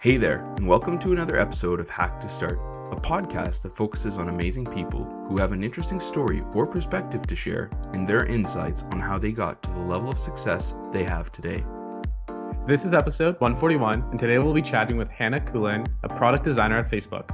Hey there, and welcome to another episode of Hack to Start, a podcast that focuses on amazing people who have an interesting story or perspective to share and their insights on how they got to the level of success they have today. This is episode 141, and today we'll be chatting with Hannah Kulin, a product designer at Facebook.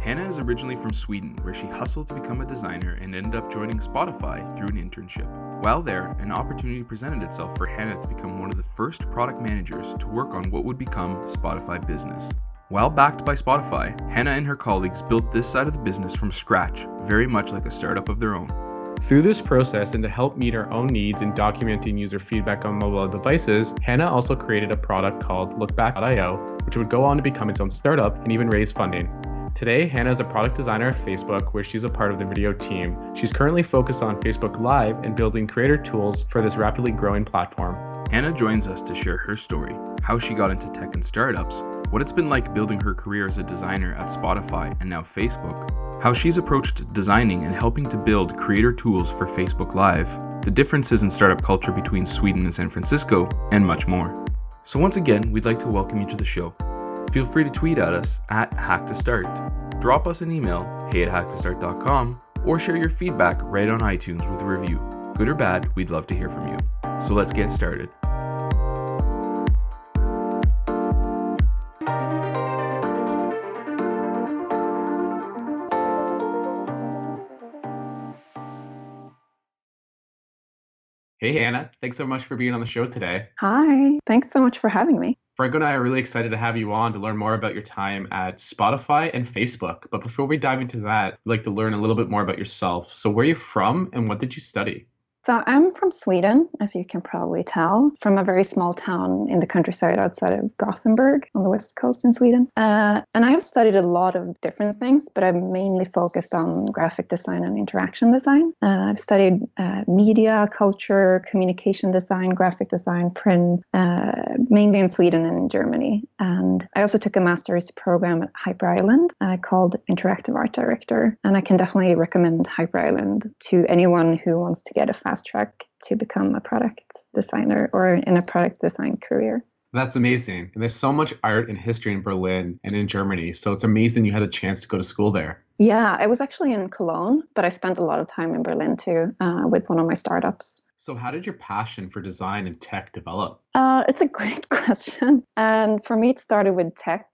Hannah is originally from Sweden, where she hustled to become a designer and ended up joining Spotify through an internship. While there, an opportunity presented itself for Hannah to become one of the first product managers to work on what would become Spotify Business. While backed by Spotify, Hannah and her colleagues built this side of the business from scratch, very much like a startup of their own. Through this process and to help meet our own needs in documenting user feedback on mobile devices, Hannah also created a product called Lookback.io, which would go on to become its own startup and even raise funding. Today, Hannah is a product designer at Facebook where she's a part of the video team. She's currently focused on Facebook Live and building creator tools for this rapidly growing platform. Hannah joins us to share her story, how she got into tech and startups, what it's been like building her career as a designer at Spotify and now Facebook, how she's approached designing and helping to build creator tools for Facebook Live, the differences in startup culture between Sweden and San Francisco, and much more. So, once again, we'd like to welcome you to the show. Feel free to tweet at us at HackToStart. Drop us an email, hey at hacktostart.com, or share your feedback right on iTunes with a review. Good or bad, we'd love to hear from you. So let's get started. Hey, Hannah, thanks so much for being on the show today. Hi, thanks so much for having me. Franco and I are really excited to have you on to learn more about your time at Spotify and Facebook. But before we dive into that, we'd like to learn a little bit more about yourself. So, where are you from and what did you study? So I'm from Sweden, as you can probably tell, from a very small town in the countryside outside of Gothenburg on the west coast in Sweden. Uh, and I have studied a lot of different things, but I'm mainly focused on graphic design and interaction design. Uh, I've studied uh, media, culture, communication design, graphic design, print, uh, mainly in Sweden and in Germany. And I also took a master's program at Hyper Island uh, called Interactive Art Director. And I can definitely recommend Hyper Island to anyone who wants to get a fast track to become a product designer or in a product design career. That's amazing. And there's so much art and history in Berlin and in Germany. So it's amazing you had a chance to go to school there. Yeah, I was actually in Cologne, but I spent a lot of time in Berlin too uh, with one of my startups. So, how did your passion for design and tech develop? Uh, it's a great question. And for me, it started with tech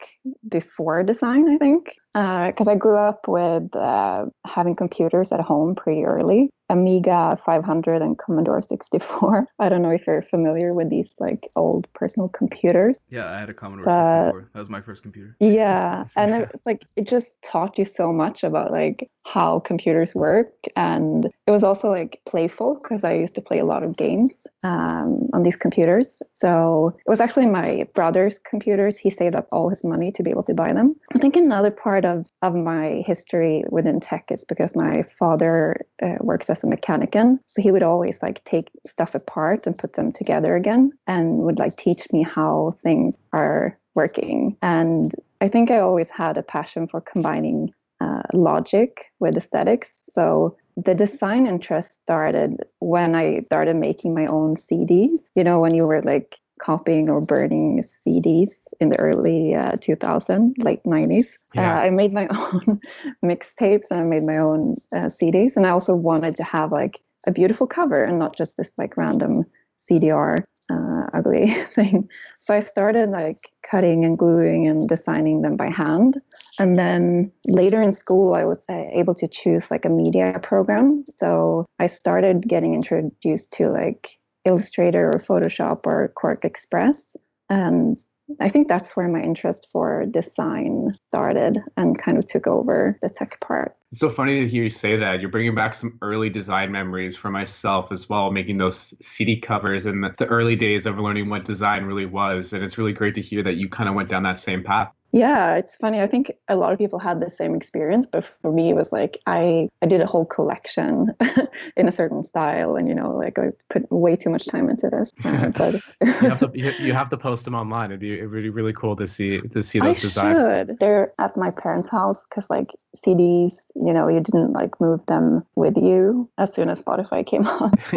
before design, I think, because uh, I grew up with uh, having computers at home pretty early. Amiga 500 and Commodore 64. I don't know if you're familiar with these like old personal computers. Yeah, I had a Commodore but, 64. That was my first computer. Yeah, and it's like it just taught you so much about like how computers work, and it was also like playful because I used to play a lot of games um, on these computers. So it was actually my brother's computers. He saved up all his money to be able to buy them. I think another part of of my history within tech is because my father uh, works as a mechanician. So he would always like take stuff apart and put them together again and would like teach me how things are working. And I think I always had a passion for combining uh, logic with aesthetics. So the design interest started when I started making my own CDs. You know, when you were like copying or burning CDs in the early uh, 2000, late 90s. Yeah. Uh, I made my own mixtapes and I made my own uh, CDs. And I also wanted to have like a beautiful cover and not just this like random CDR uh, ugly thing. So I started like cutting and gluing and designing them by hand. And then later in school, I was uh, able to choose like a media program. So I started getting introduced to like Illustrator or Photoshop or QuarkXPress. And I think that's where my interest for design started and kind of took over the tech part. It's so funny to hear you say that. You're bringing back some early design memories for myself as well, making those CD covers and the, the early days of learning what design really was. And it's really great to hear that you kind of went down that same path. Yeah, it's funny. I think a lot of people had the same experience, but for me, it was like I I did a whole collection in a certain style, and you know, like I put way too much time into this. Uh, but you, have to, you have to post them online. It'd be really really cool to see to see those I designs. Should. They're at my parents' house because like CDs, you know, you didn't like move them with you as soon as Spotify came on. So,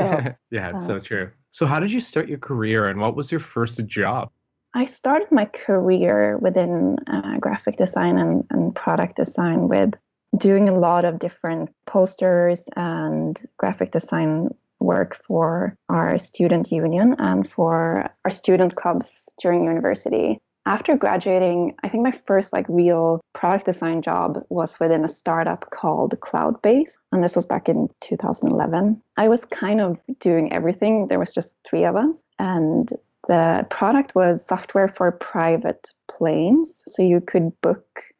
yeah, it's uh, so true. So, how did you start your career, and what was your first job? I started my career within uh, graphic design and, and product design with doing a lot of different posters and graphic design work for our student union and for our student clubs during university. After graduating, I think my first like real product design job was within a startup called Cloudbase, and this was back in 2011. I was kind of doing everything. There was just three of us, and the product was software for private planes, so you could book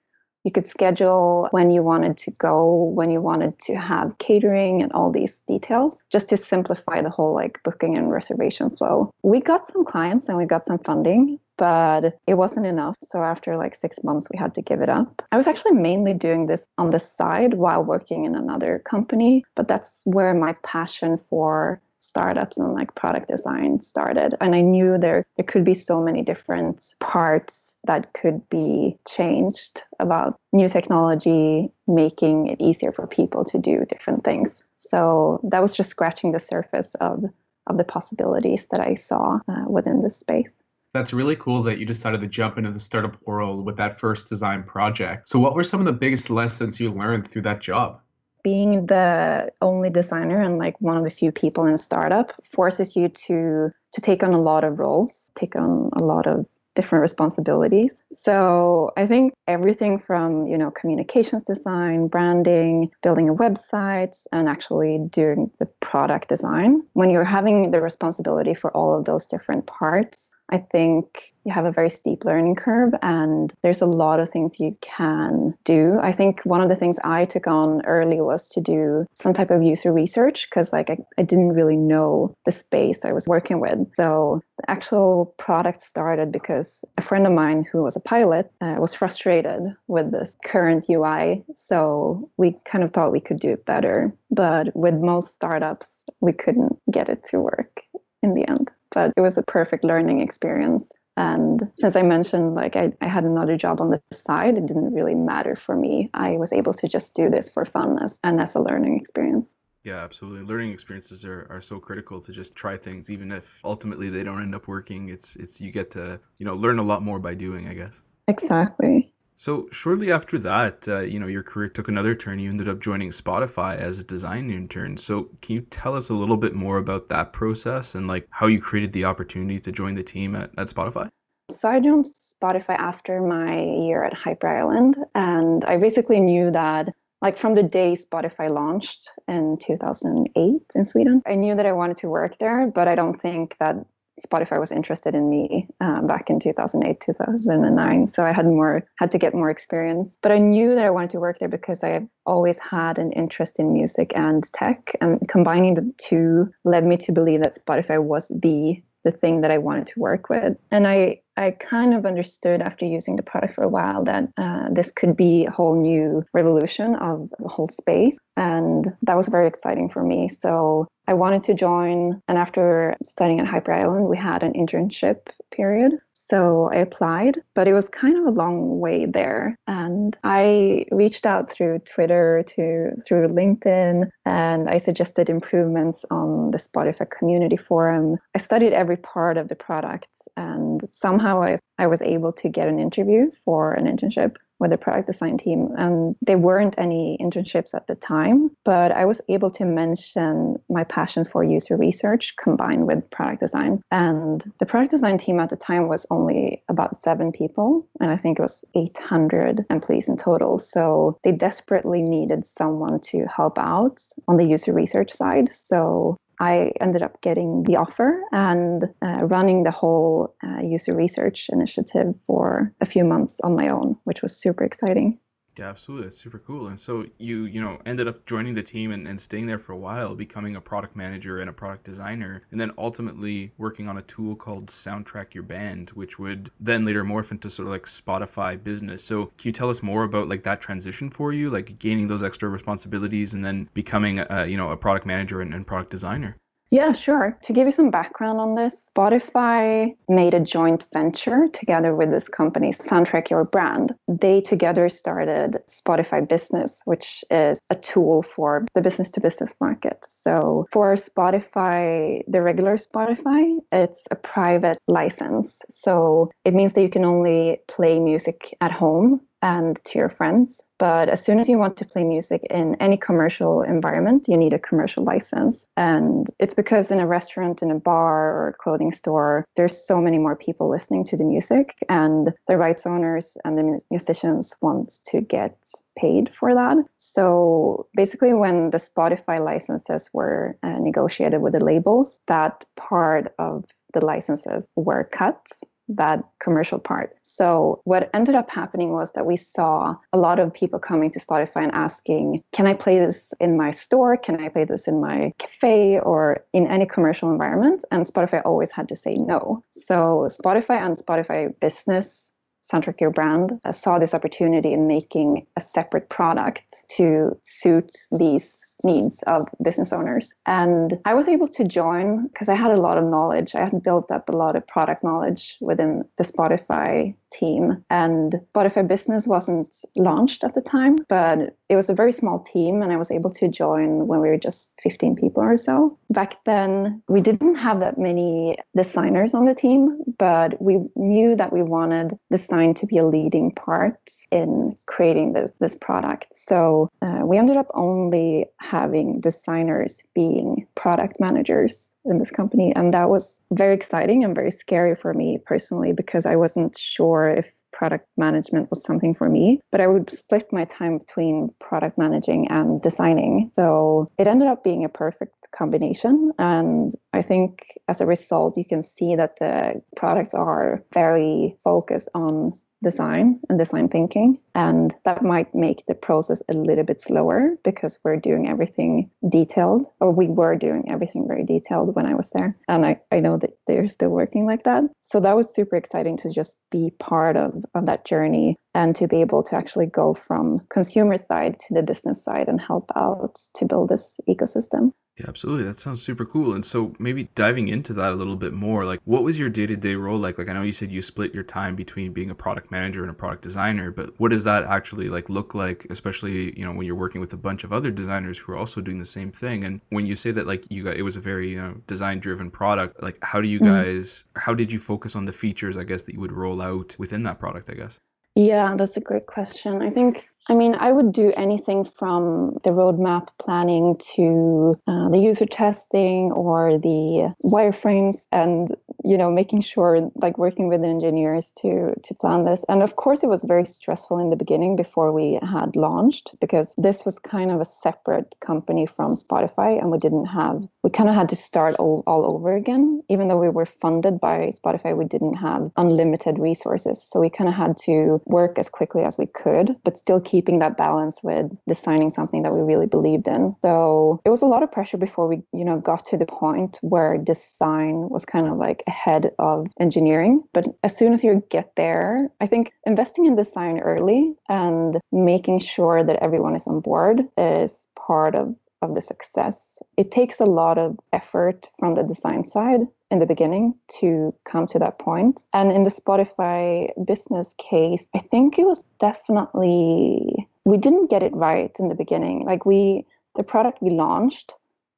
you could schedule when you wanted to go, when you wanted to have catering and all these details, just to simplify the whole like booking and reservation flow. We got some clients and we got some funding, but it wasn't enough. So after like six months, we had to give it up. I was actually mainly doing this on the side while working in another company, but that's where my passion for startups and like product design started. And I knew there there could be so many different parts that could be changed about new technology making it easier for people to do different things. So that was just scratching the surface of of the possibilities that I saw uh, within this space. That's really cool that you decided to jump into the startup world with that first design project. So, what were some of the biggest lessons you learned through that job? Being the only designer and like one of the few people in a startup forces you to to take on a lot of roles, take on a lot of different responsibilities. So I think everything from, you know, communications design, branding, building a website, and actually doing the product design. When you're having the responsibility for all of those different parts, I think you have a very steep learning curve and there's a lot of things you can do. I think one of the things I took on early was to do some type of user research because like I, I didn't really know the space I was working with. So the actual product started because a friend of mine who was a pilot uh, was frustrated with this current UI. So we kind of thought we could do it better. But with most startups, we couldn't get it to work in the end but it was a perfect learning experience. And since I mentioned like I, I had another job on the side, it didn't really matter for me. I was able to just do this for fun as, and as a learning experience. Yeah, absolutely. Learning experiences are, are so critical to just try things, even if ultimately they don't end up working. It's it's you get to you know learn a lot more by doing, I guess. Exactly. So shortly after that, uh, you know, your career took another turn. You ended up joining Spotify as a design intern. So can you tell us a little bit more about that process and like how you created the opportunity to join the team at, at Spotify? So I joined Spotify after my year at Hyper Island, and I basically knew that like from the day Spotify launched in 2008 in Sweden, I knew that I wanted to work there, but I don't think that Spotify was interested in me um, back in 2008, 2009. So I had more, had to get more experience. But I knew that I wanted to work there because I always had an interest in music and tech, and combining the two led me to believe that Spotify was the the thing that I wanted to work with. And I, I kind of understood after using the product for a while that uh, this could be a whole new revolution of the whole space. And that was very exciting for me. So I wanted to join. And after studying at Hyper Island, we had an internship period. So I applied, but it was kind of a long way there. And I reached out through Twitter to through LinkedIn and I suggested improvements on the Spotify community forum. I studied every part of the product and somehow I, I was able to get an interview for an internship with the product design team. And there weren't any internships at the time, but I was able to mention my passion for user research combined with product design. And the product design team at the time was only about seven people, and I think it was 800 employees in total. So they desperately needed someone to help out on the user research side. So I ended up getting the offer and uh, running the whole uh, user research initiative for a few months on my own, which was super exciting. Yeah, absolutely. That's super cool. And so you, you know, ended up joining the team and, and staying there for a while, becoming a product manager and a product designer, and then ultimately working on a tool called Soundtrack Your Brand, which would then later morph into sort of like Spotify business. So can you tell us more about like that transition for you, like gaining those extra responsibilities and then becoming, a, you know, a product manager and, and product designer? Yeah, sure. To give you some background on this, Spotify made a joint venture together with this company, Soundtrack Your Brand. They together started Spotify Business, which is a tool for the business to business market. So for Spotify, the regular Spotify, it's a private license. So it means that you can only play music at home and to your friends. But as soon as you want to play music in any commercial environment, you need a commercial license. And it's because in a restaurant, in a bar, or a clothing store, there's so many more people listening to the music, and the rights owners and the musicians want to get paid for that. So basically, when the Spotify licenses were uh, negotiated with the labels, that part of the licenses were cut that commercial part. So what ended up happening was that we saw a lot of people coming to Spotify and asking, "Can I play this in my store? Can I play this in my cafe or in any commercial environment?" And Spotify always had to say no. So Spotify and Spotify Business Soundtrack Your Brand uh, saw this opportunity in making a separate product to suit these needs of business owners. And I was able to join because I had a lot of knowledge. I had built up a lot of product knowledge within the Spotify team. And Spotify Business wasn't launched at the time, but it was a very small team. And I was able to join when we were just 15 people or so. Back then, we didn't have that many designers on the team, but we knew that we wanted design to be a leading part in creating this, this product. So uh, we ended up only having designers being product managers in this company. And that was very exciting and very scary for me personally because I wasn't sure if product management was something for me, but I would split my time between product managing and designing. So it ended up being a perfect combination. And I think as a result, you can see that the products are very focused on design and design thinking. And that might make the process a little bit slower because we're doing everything detailed, or we were doing everything very detailed when I was there. And I, I know that they're still working like that. So that was super exciting to just be part of, of that journey and to be able to actually go from consumer side to the business side and help out to build this ecosystem. Yeah, absolutely. That sounds super cool. And so maybe diving into that a little bit more, like what was your day-to-day role like? Like I know you said you split your time between being a product manager and a product designer, but what does that actually like look like, especially, you know, when you're working with a bunch of other designers who are also doing the same thing? And when you say that like you got it was a very, you know, design-driven product, like how do you mm-hmm. guys how did you focus on the features, I guess, that you would roll out within that product, I guess? Yeah, that's a great question. I think I mean, I would do anything from the roadmap planning to uh, the user testing or the wireframes and, you know, making sure, like working with the engineers to, to plan this. And of course, it was very stressful in the beginning before we had launched because this was kind of a separate company from Spotify and we didn't have, we kind of had to start all, all over again. Even though we were funded by Spotify, we didn't have unlimited resources. So we kind of had to work as quickly as we could, but still keep keeping that balance with designing something that we really believed in. So it was a lot of pressure before we, you know, got to the point where design was kind of like ahead of engineering. But as soon as you get there, I think investing in design early and making sure that everyone is on board is part of of the success. It takes a lot of effort from the design side in the beginning to come to that point. And in the Spotify business case, I think it was definitely, we didn't get it right in the beginning. Like, we, the product we launched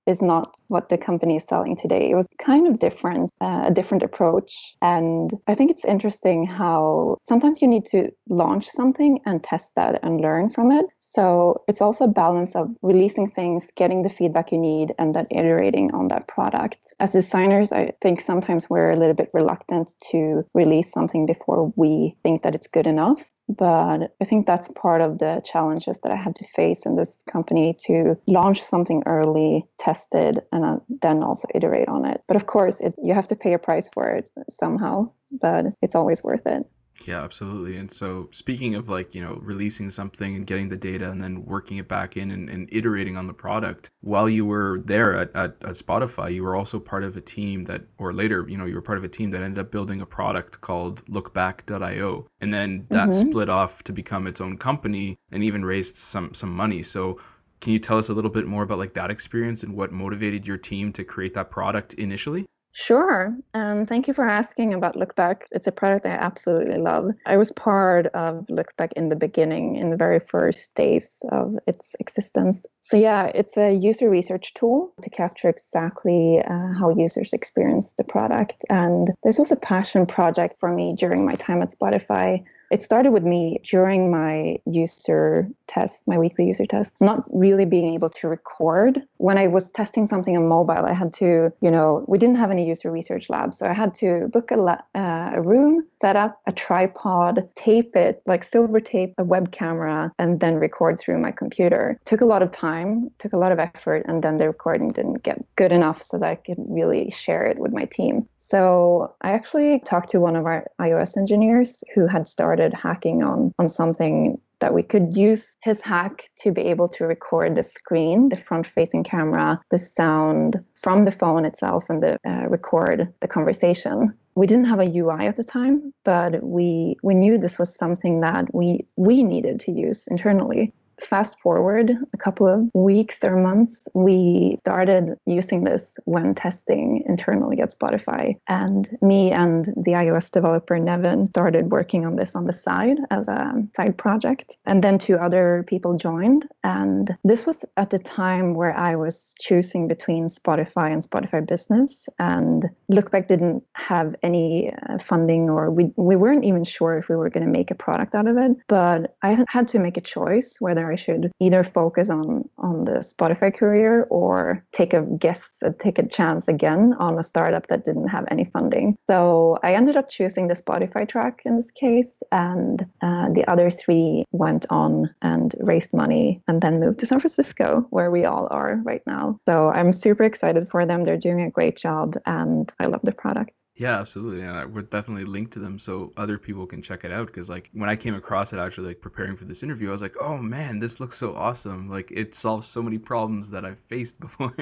is not what the company is selling today. It was kind of different, uh, a different approach. And I think it's interesting how sometimes you need to launch something and test that and learn from it. So it's also a balance of releasing things, getting the feedback you need, and then iterating on that product. As designers, I think sometimes we're a little bit reluctant to release something before we think that it's good enough. But I think that's part of the challenges that I had to face in this company to launch something early, test it, and uh, then also iterate on it. But of course, it, you have to pay a price for it somehow, but it's always worth it. Yeah, absolutely. And so, speaking of like, you know, releasing something and getting the data and then working it back in and, and iterating on the product, while you were there at, at, at, Spotify, you were also part of a team that, or later, you know, you were part of a team that ended up building a product called lookback.io. And then that mm-hmm. split off to become its own company and even raised some, some money. So, Can you tell us a little bit more about like that experience and what motivated your team to create that product initially? Sure. And thank you for asking about Lookback. It's a product I absolutely love. I was part of Lookback in the beginning, in the very first days of its existence. So, yeah, it's a user research tool to capture exactly uh, how users experience the product. And this was a passion project for me during my time at Spotify. It started with me during my user test, my weekly user test, not really being able to record. When I was testing something on mobile, I had to, you know, we didn't have any user research lab. So I had to book a, la- uh, a room, set up a tripod, tape it, like silver tape, a web camera, and then record through my computer. Took a lot of time, took a lot of effort, and then the recording didn't get good enough so that I could really share it with my team. So I actually talked to one of our iOS engineers who had started hacking on on something that we could use his hack to be able to record the screen, the front facing camera, the sound from the phone itself, and the, uh, record the conversation. We didn't have a UI at the time, but we we knew this was something that we we needed to use internally fast forward a couple of weeks or months, we started using this when testing internally at Spotify. And me and the iOS developer Nevyn started working on this on the side as a side project. And then two other people joined. And this was at the time where I was choosing between Spotify and Spotify Business. And Lookback didn't have any uh, funding, or we, we weren't even sure if we were going to make a product out of it. But I had to make a choice whether I should either focus on on the Spotify career or take a guess, uh, take a chance again on a startup that didn't have any funding. So I ended up choosing the Spotify track in this case, and uh, the other three went on and raised money and then moved to San Francisco, where we all are right now. So I'm super excited for them. They're doing a great job, and I love the product. Yeah, absolutely. And would definitely linked to them so other people can check it out. Because like when I came across it, actually like preparing for this interview, I was like, oh man, this looks so awesome. Like it solves so many problems that I've faced before.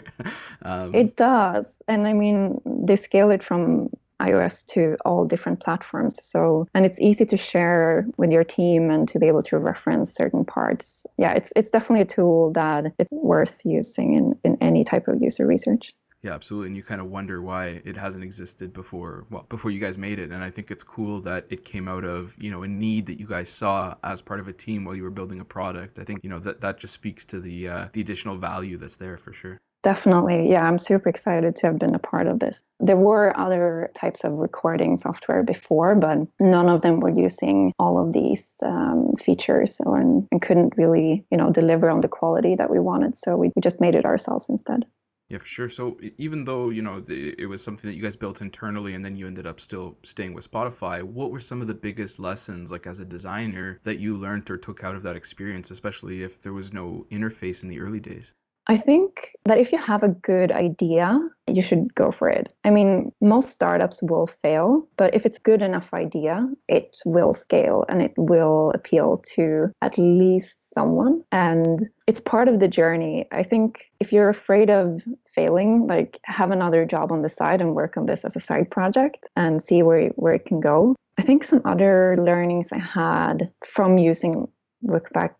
um, it does, and I mean they scale it from iOS to all different platforms. So, and it's easy to share with your team and to be able to reference certain parts. Yeah, it's it's definitely a tool that it's worth using in, in any type of user research. Yeah, absolutely. And you kind of wonder why it hasn't existed before, well, before you guys made it. And I think it's cool that it came out of, you know, a need that you guys saw as part of a team while you were building a product. I think, you know, that, that just speaks to the, uh, the additional value that's there for sure. Definitely. Yeah, I'm super excited to have been a part of this. There were other types of recording software before, but none of them were using all of these um, features or, and couldn't really, you know, deliver on the quality that we wanted. So we, we just made it ourselves instead. Yeah, for sure. So even though you know the, it was something that you guys built internally, and then you ended up still staying with Spotify, what were some of the biggest lessons, like as a designer, that you learned or took out of that experience, especially if there was no interface in the early days? I think that if you have a good idea, you should go for it. I mean, most startups will fail, but if it's good enough idea, it will scale and it will appeal to at least someone and it's part of the journey. I think if you're afraid of failing, like have another job on the side and work on this as a side project and see where where it can go. I think some other learnings I had from using Lookback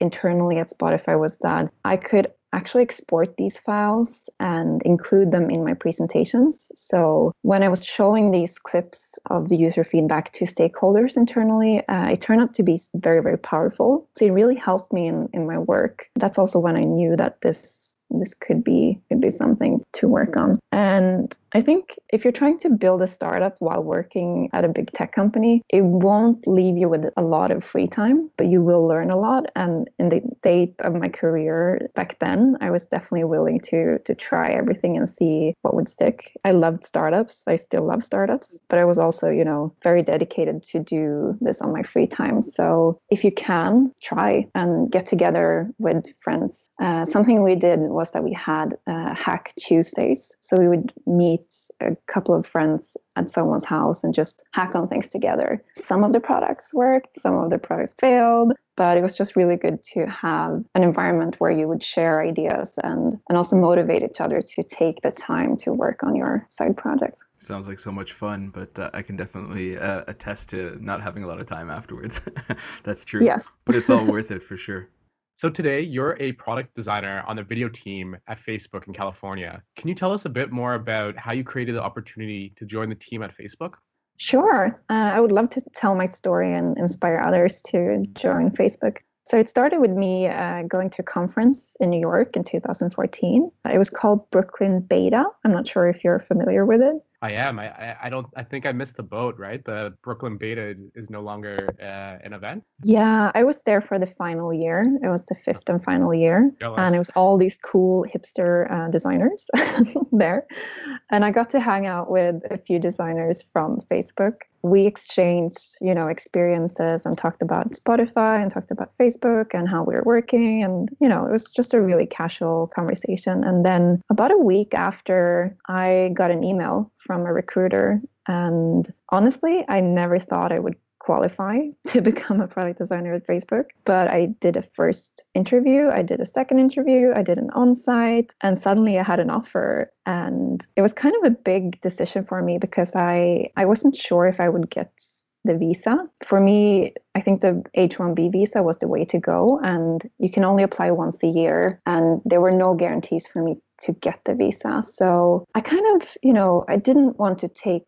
internally at Spotify was that I could actually export these files and include them in my presentations. So when I was showing these clips of the user feedback to stakeholders internally, uh, it turned out to be very, very powerful. So it really helped me in, in my work. That's also when I knew that this this could be could be something to work on. And I think if you're trying to build a startup while working at a big tech company, it won't leave you with a lot of free time, but you will learn a lot. And in the state of my career back then, I was definitely willing to to try everything and see what would stick. I loved startups. I still love startups, but I was also, you know, very dedicated to do this on my free time. So if you can, try and get together with friends. Uh, something we did was that we had uh, Hack Tuesdays. So we would meet a couple of friends at someone's house and just hack on things together. Some of the products worked, some of the products failed, but it was just really good to have an environment where you would share ideas and, and also motivate each other to take the time to work on your side project. Sounds like so much fun, but uh, I can definitely uh, attest to not having a lot of time afterwards. That's true. Yes. but it's all worth it for sure. So today you're a product designer on the video team at Facebook in California. Can you tell us a bit more about how you created the opportunity to join the team at Facebook? Sure. Uh, I would love to tell my story and inspire others to join Facebook. So it started with me uh, going to a conference in New York in 2014. It was called Brooklyn Beta. I'm not sure if you're familiar with it. I am. I, I don't. I think I missed the boat. Right, the Brooklyn Beta is, is no longer uh, an event. Yeah, I was there for the final year. It was the fifth and final year, Jealous. and it was all these cool hipster uh, designers there, and I got to hang out with a few designers from Facebook we exchanged, you know, experiences and talked about Spotify and talked about Facebook and how we were working. And, you know, it was just a really casual conversation. And then about a week after, I got an email from a recruiter. And honestly, I never thought I would qualify to become a product designer at Facebook. But I did a first interview, I did a second interview, I did an on site, and suddenly I had an offer. And it was kind of a big decision for me because I, I wasn't sure if I would get the visa. For me, I think the H 1B visa was the way to go. And you can only apply once a year. And there were no guarantees for me to get the visa. So I kind of, you know, I didn't want to take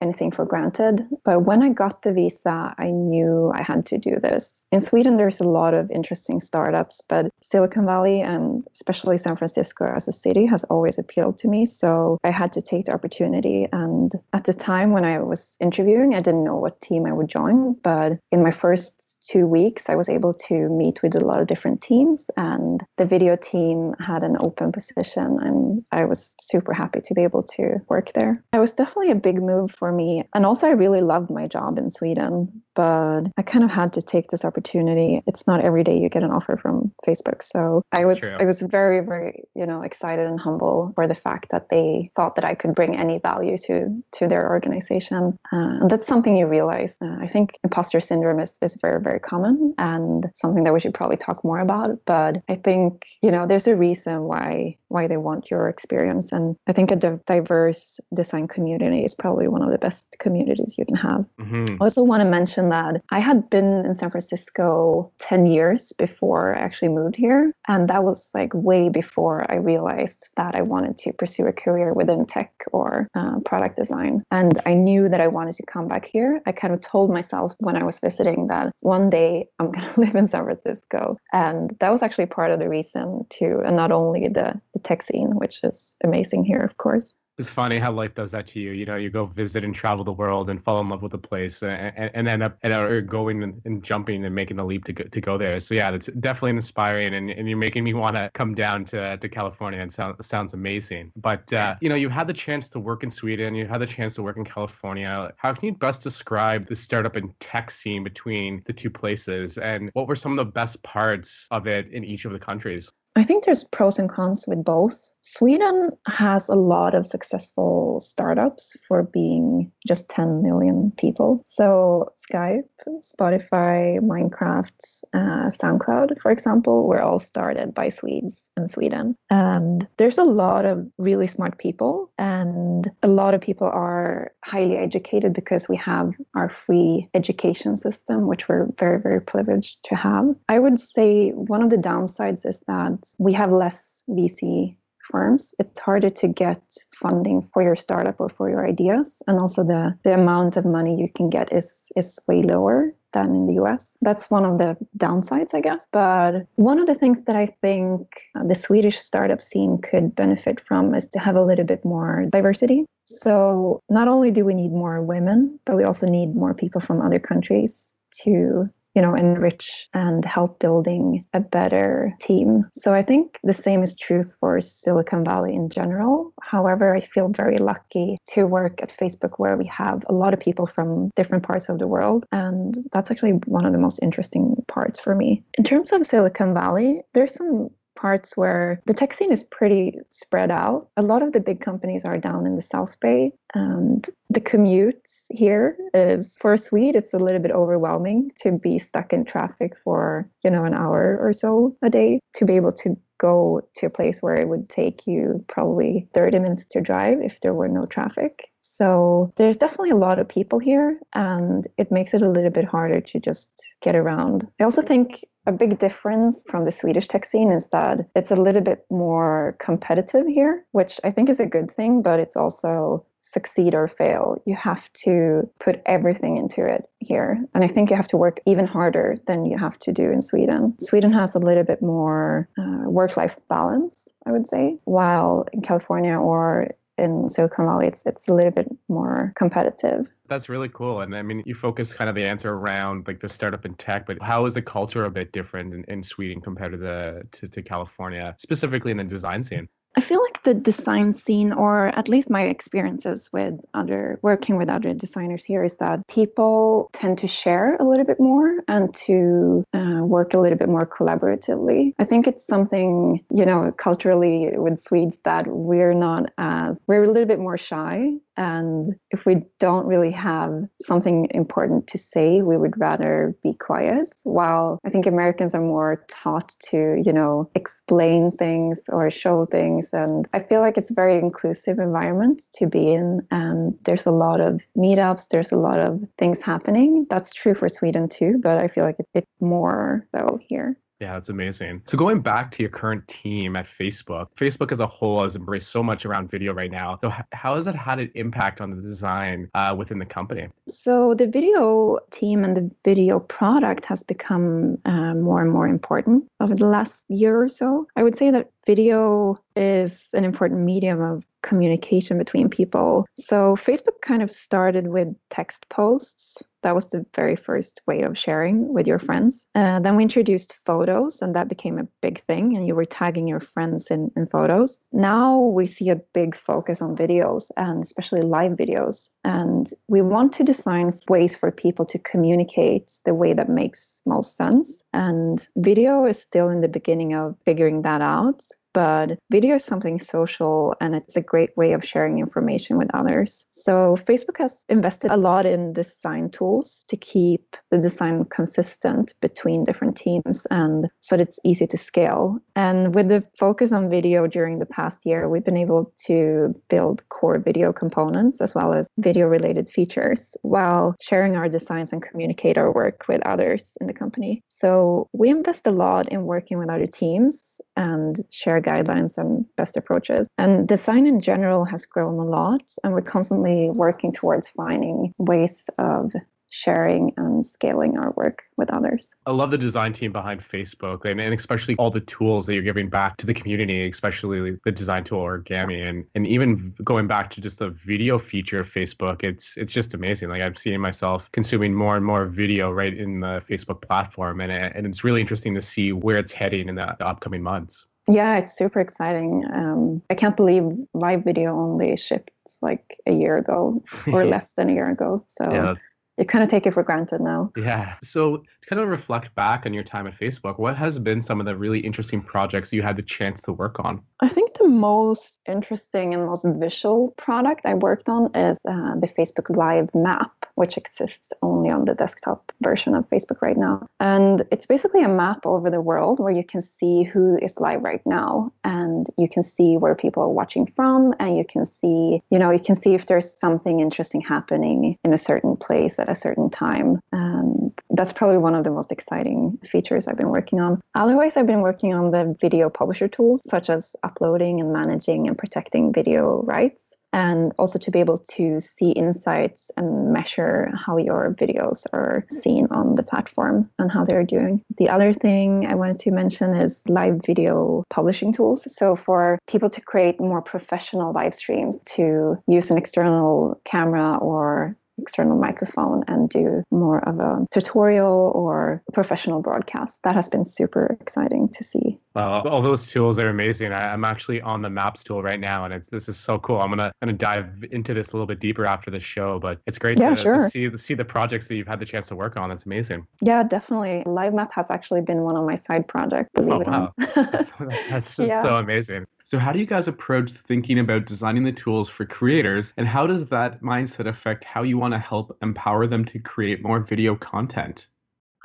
anything for granted. But when I got the visa, I knew I had to do this. In Sweden, there's a lot of interesting startups, but Silicon Valley and especially San Francisco as a city has always appealed to me. So I had to take the opportunity. And at the time when I was interviewing, I didn't know what team I would join. But in my first two weeks, I was able to meet with a lot of different teams, and the video team had an open position, and I was super happy to be able to work there. It was definitely a big move for me, and also I really loved my job in Sweden, but I kind of had to take this opportunity. It's not every day you get an offer from Facebook, so I was I was very very you know excited and humble for the fact that they thought that I could bring any value to to their organization, uh, and that's something you realize. Uh, I think imposter syndrome is is very very common and something that we should probably talk more about. But I think, you know, there's a reason why why they want your experience. And I think a diverse design community is probably one of the best communities you can have. Mm-hmm. I also want to mention that I had been in San Francisco 10 years before I actually moved here. And that was like way before I realized that I wanted to pursue a career within tech or uh, product design. And I knew that I wanted to come back here. I kind of told myself when I was visiting that one day I'm going to live in San Francisco. And that was actually part of the reason to, And not only the the tech scene, which is amazing here, of course it's funny how life does that to you. You know, you go visit and travel the world and fall in love with a place and, and, and end up and going and, and, jumping and making the leap to go, to go there. So yeah, that's definitely inspiring, and, and you're making me want to come down to to California. And sound, sounds amazing. But uh, you know, you had the chance to work in Sweden, you had the chance to work in California. How can you best describe the startup and tech scene between the two places, and what were some of the best parts of it in each of the countries? I think there's pros and cons with both. Sweden has a lot of successful startups for being just 10 million people. So, Skype, Spotify, Minecraft, uh, SoundCloud, for example, were all started by Swedes in Sweden. And there's a lot of really smart people, and a lot of people are highly educated because we have our free education system, which we're very, very privileged to have. I would say one of the downsides is that we have less VC firms, it's harder to get funding for your startup or for your ideas. And also the, the amount of money you can get is is way lower than in the US. That's one of the downsides, I guess. But one of the things that I think the Swedish startup scene could benefit from is to have a little bit more diversity. So not only do we need more women, but we also need more people from other countries to you know, enrich and help building a better team. So I think the same is true for Silicon Valley in general. However, I feel very lucky to work at Facebook where we have a lot of people from different parts of the world. And that's actually one of the most interesting parts for me. In terms of Silicon Valley, there's some parts where the tech scene is pretty spread out. A lot of the big companies are down in the South Bay, and the commutes here is for a Swede, it's a little bit overwhelming to be stuck in traffic for you know an hour or so a day to be able to go to a place where it would take you probably 30 minutes to drive if there were no traffic. So there's definitely a lot of people here, and it makes it a little bit harder to just get around. I also think a big difference from the Swedish tech scene is that it's a little bit more competitive here, which I think is a good thing, but it's also succeed or fail. You have to put everything into it here. And I think you have to work even harder than you have to do in Sweden. Sweden has a little bit more uh, work life balance, I would say, while in California or in Silicon Valley, it's, it's a little bit more competitive. That's really cool. And I mean, you focus kind of the answer around like the startup in tech, but how is the culture a bit different in, in Sweden compared to the to, to California, specifically in the design scene? I feel like the design scene, or at least my experiences with other working with other designers here, is that people tend to share a little bit more and to uh, work a little bit more collaboratively. I think it's something, you know, culturally with Swedes that we're not as, we're a little bit more shy and if we don't really have something important to say, we would rather be quiet. While I think Americans are more taught to, you know, explain things or show things. And I feel like it's a very inclusive environment to be in. And there's a lot of meetups, there's a lot of things happening. That's true for Sweden too, but I feel like it's more so here. Yeah, that's amazing. So going back to your current team at Facebook, Facebook as a whole has embraced so much around video right now. So how has that had an impact on the design uh, within the company? So the video team and the video product has become uh, more and more important over the last year or so. I would say that video is an important medium of communication between people. So Facebook kind of started with text posts. That was the very first way of sharing with your friends. Uh, then we introduced photos, and that became a big thing, and you were tagging your friends in, in photos. Now we see a big focus on videos, and especially live videos. And we want to design ways for people to communicate the way that makes most sense. And video is still in the beginning of figuring that out but video is something social and it's a great way of sharing information with others. So Facebook has invested a lot in design tools to keep the design consistent between different teams and so that it's easy to scale. And with the focus on video during the past year, we've been able to build core video components as well as video related features while sharing our designs and communicate our work with others in the company. So we invest a lot in working with other teams and share guidelines and best approaches. And design in general has grown a lot, and we're constantly working towards finding ways of sharing and scaling our work with others. I love the design team behind Facebook and, and especially all the tools that you're giving back to the community, especially the design tool Origami and and even going back to just the video feature of Facebook, it's it's just amazing. Like I'm seeing myself consuming more and more video right in the Facebook platform and and it's really interesting to see where it's heading in the, the upcoming months. Yeah, it's super exciting. Um, I can't believe live video only shipped like a year ago or less than a year ago. So yeah, you kind of take it for granted now. Yeah. So, to kind of reflect back on your time at Facebook, what has been some of the really interesting projects you had the chance to work on? I think the most interesting and most visual product I worked on is uh, the Facebook Live map, which exists only on the desktop version of Facebook right now. And it's basically a map over the world where you can see who is live right now and you can see where people are watching from and you can see, you know, you can see if there's something interesting happening in a certain place at a certain time. And that's probably one of the most exciting features I've been working on. Otherwise, I've been working on the video publisher tools, such as uploading and managing and protecting video rights and also to be able to see insights and measure how your videos are seen on the platform and how they're doing. The other thing I wanted to mention is live video publishing tools. So, for people to create more professional live streams, to use an external camera or external microphone and do more of a tutorial or professional broadcast. That has been super exciting to see. Well, all those tools are amazing. I, am actually on the Maps tool right now, and it's this is so cool. I'm gonna gonna dive into this a little bit deeper after the show, but it's great yeah, to, sure. to see see the projects that you've had the chance to work on. That's amazing. Yeah, definitely. Live Map has actually been one of my side projects. Oh wow, that's, that's just yeah. so amazing. So, how do you guys approach thinking about designing the tools for creators, and how does that mindset affect how you want to help empower them to create more video content?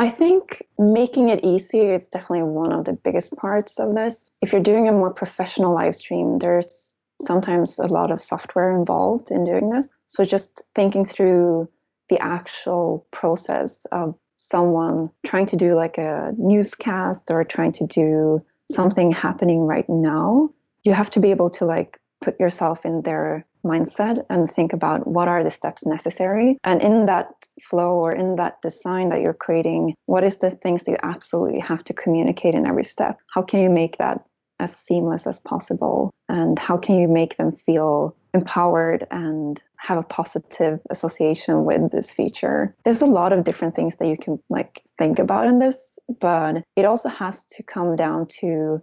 I think making it easy is definitely one of the biggest parts of this. If you're doing a more professional live stream, there's sometimes a lot of software involved in doing this. So, just thinking through the actual process of someone trying to do like a newscast or trying to do something happening right now, you have to be able to like put yourself in their mindset and think about what are the steps necessary. And in that flow or in that design that you're creating, what is the things that you absolutely have to communicate in every step? How can you make that as seamless as possible? And how can you make them feel empowered and have a positive association with this feature? There's a lot of different things that you can like think about in this, but it also has to come down to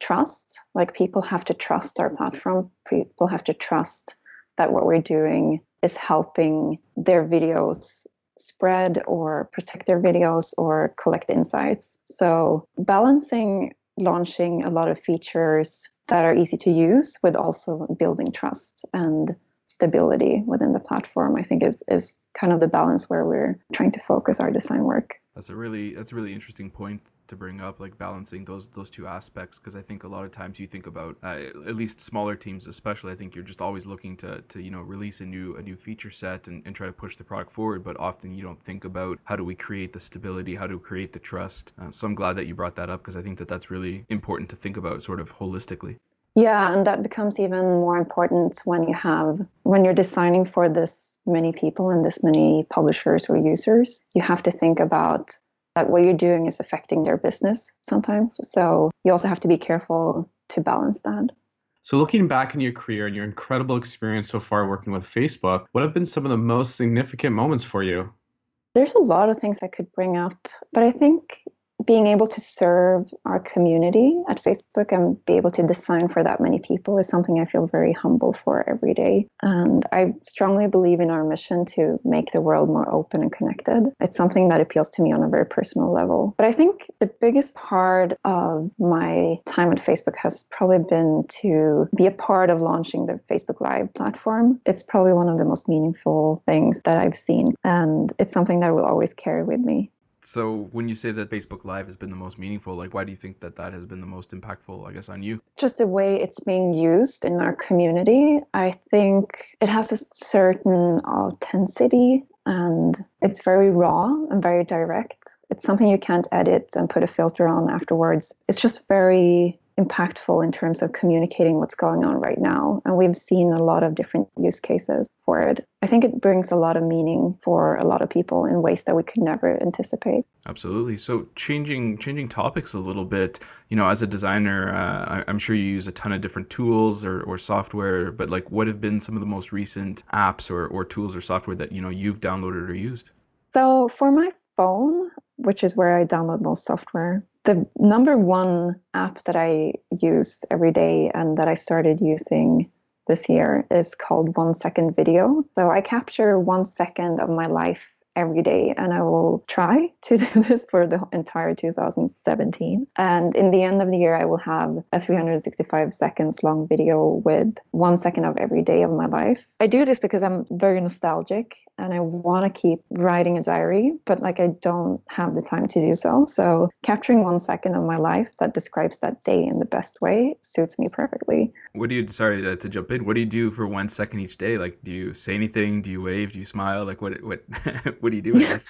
trust. Like people have to trust our platform. People have to trust that what we're doing is helping their videos spread or protect their videos or collect insights. So balancing launching a lot of features that are easy to use with also building trust and stability within the platform, I think is is kind of the balance where we're trying to focus our design work. That's a really that's a really interesting point to bring up, like balancing those those two aspects, because I think a lot of times you think about uh, at least smaller teams, especially. I think you're just always looking to to you know release a new a new feature set and, and try to push the product forward, but often you don't think about how do we create the stability, how do we create the trust. Uh, so I'm glad that you brought that up because I think that that's really important to think about, sort of holistically. Yeah, and that becomes even more important when you have when you're designing for this many people and this many publishers or users. You have to think about that what you're doing is affecting their business sometimes. So you also have to be careful to balance that. So, looking back in your career and your incredible experience so far working with Facebook, what have been some of the most significant moments for you? There's a lot of things I could bring up, but I think being able to serve our community at Facebook and be able to design for that many people is something I feel very humble for every day. And I strongly believe in our mission to make the world more open and connected. It's something that appeals to me on a very personal level. But I think the biggest part of my time at Facebook has probably been to be a part of launching the Facebook Live platform. It's probably one of the most meaningful things that I've seen. And it's something that I will always carry with me. So when you say that Facebook Live has been the most meaningful, like why do you think that that has been the most impactful, I guess, on you? Just the way it's being used in our community. I think it has a certain authenticity and it's very raw and very direct. It's something you can't edit and put a filter on afterwards. It's just very impactful in terms of communicating what's going on right now. And we've seen a lot of different use cases for it. I think it brings a lot of meaning for a lot of people in ways that we could never anticipate. Absolutely. So changing changing topics a little bit, you know, as a designer, uh, I, am sure you use a ton of different tools or, or software, but like what have been some of the most recent apps or, or tools or software that, you know, you've downloaded or used? So for my phone, which is where I download most software, the number one app that I use every day and that I started using this year is called One Second Video. So I capture one second of my life every day and I will try to do this for the entire 2017. And in the end of the year, I will have a 365 seconds long video with one second of every day of my life. I do this because I'm very nostalgic and I want to keep writing a diary, but like I don't have the time to do so. So capturing one second of my life that describes that day in the best way suits me perfectly. What do you, sorry to, to jump in, what do you do for one second each day? Like, do you say anything? Do you wave? Do you smile? Like, what, what, what do you do with this?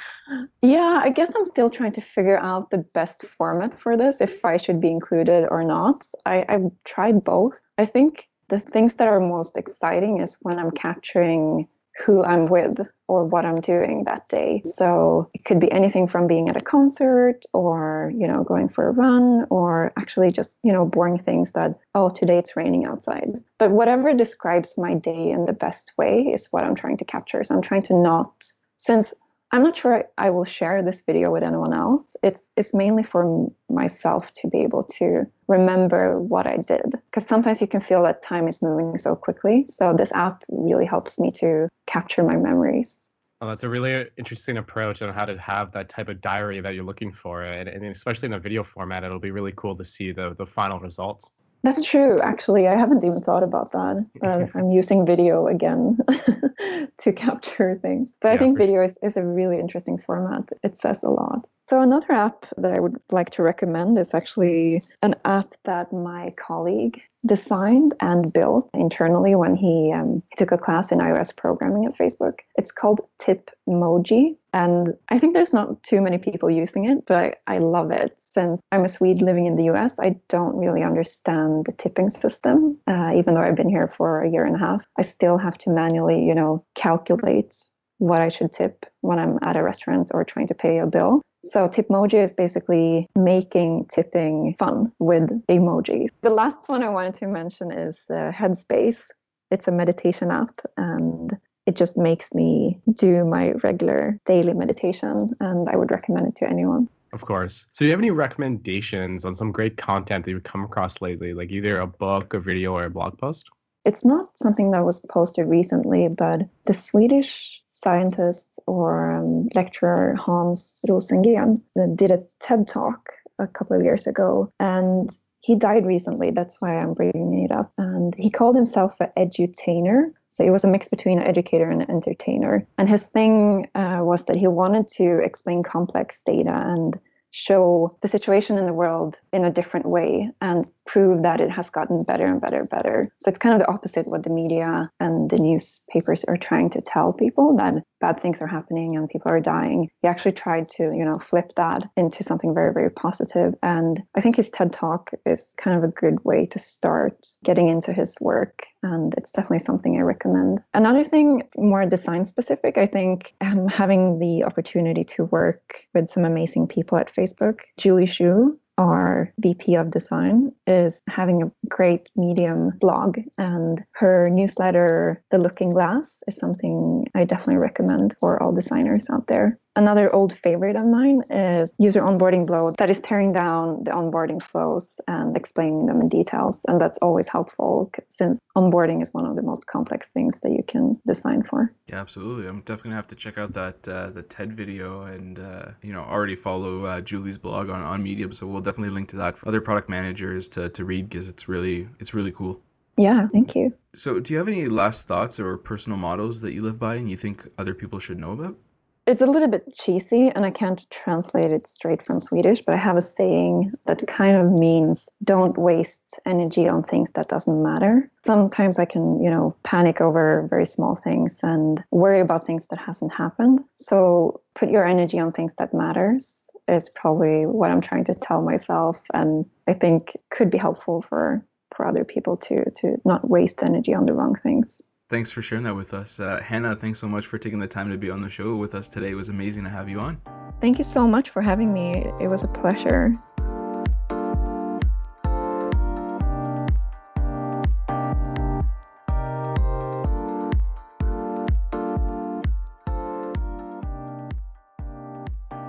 yeah, I guess I'm still trying to figure out the best format for this, if I should be included or not. I, I've tried both. I think the things that are most exciting is when I'm capturing who I'm with or what I'm doing that day. So it could be anything from being at a concert or, you know, going for a run or actually just, you know, boring things that, oh, today it's raining outside. But whatever describes my day in the best way is what I'm trying to capture. So I'm trying to not, since I'm not sure I will share this video with anyone else. It's it's mainly for myself to be able to remember what I did because sometimes you can feel that time is moving so quickly. So this app really helps me to capture my memories. Well, that's a really interesting approach on how to have that type of diary that you're looking for, and, and especially in a video format, it'll be really cool to see the the final results. That's true. Actually, I haven't even thought about that. Uh, I'm using video again to capture things. But yeah, I think video is, is a really interesting format. It says a lot. So, another app that I would like to recommend is actually an app that my colleague designed and built internally when he, um, took a class in iOS programming at Facebook. It's called Tipmoji. And I think there's not too many people using it, but I, I love it. Since I'm a Swede living in the US, I don't really understand the tipping system. Uh, even though I've been here for a year and a half, I still have to manually, you know, calculate what I should tip when I'm at a restaurant or trying to pay a bill. So Tipmoji is basically making tipping fun with emojis. The last one I wanted to mention is uh, Headspace. It's a meditation app and it just makes me do my regular daily meditation and I would recommend it to anyone. Of course. So, do you have any recommendations on some great content that you've come across lately, like either a book, a video, or a blog post? It's not something that was posted recently, but the Swedish scientist or um, lecturer Hans Rosling did a TED talk a couple of years ago, and he died recently. That's why I'm bringing it up. And he called himself an edutainer. So he was a mix between an educator and an entertainer. And his thing uh, was that he wanted to explain complex data and show the situation in the world in a different way and prove that it has gotten better and better and better. So it's kind of the opposite what the media and the newspapers are trying to tell people that bad things are happening and people are dying. He actually tried to, you know, flip that into something very, very positive. And I think his TED talk is kind of a good way to start getting into his work. And it's definitely something I recommend. Another thing, more design specific, I think um, having the opportunity to work with some amazing people at Facebook, Julie Zhuo, our VP of design, is having a great Medium blog, and her newsletter, The Looking Glass, is something I definitely recommend for all designers out there. Another old favorite of mine is User Onboarding Blog that is tearing down the onboarding flows and explaining them in details. And that's always helpful since onboarding is one of the most complex things that you can design for. Yeah, absolutely. I'm definitely gonna have to check out that uh, the TED video and uh, you know already follow uh, Julie's blog on, on Medium. So we'll definitely link to that for other product managers to, to read because it's really it's really cool. Yeah, thank you. So, do you have any last thoughts or personal models that you live by and you think other people should know about? It's a little bit cheesy and I can't translate it straight from Swedish, but I have a saying that kind of means don't waste energy on things that doesn't matter. Sometimes I can, you know, panic over very small things and worry about things that hasn't happened. So put your energy on things that matters is probably what I'm trying to tell myself and I think could be helpful for for other people to to not waste energy on the wrong things thanks for sharing that with us. Uh, Hannah, thanks so much for taking the time to be on the show with us today. It was amazing to have you on. Thank you so much for having me. It was a pleasure.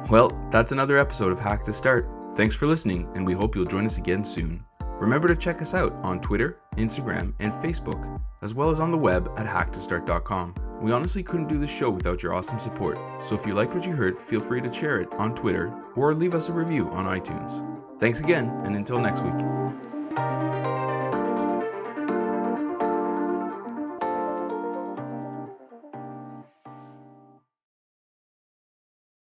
Well, that's another episode of Hack to Start. Thanks for listening, and we hope you'll join us again soon. Remember to check us out on Twitter, Instagram, and Facebook, as well as on the web at hacktostart.com. We honestly couldn't do this show without your awesome support, so if you liked what you heard, feel free to share it on Twitter or leave us a review on iTunes. Thanks again, and until next week.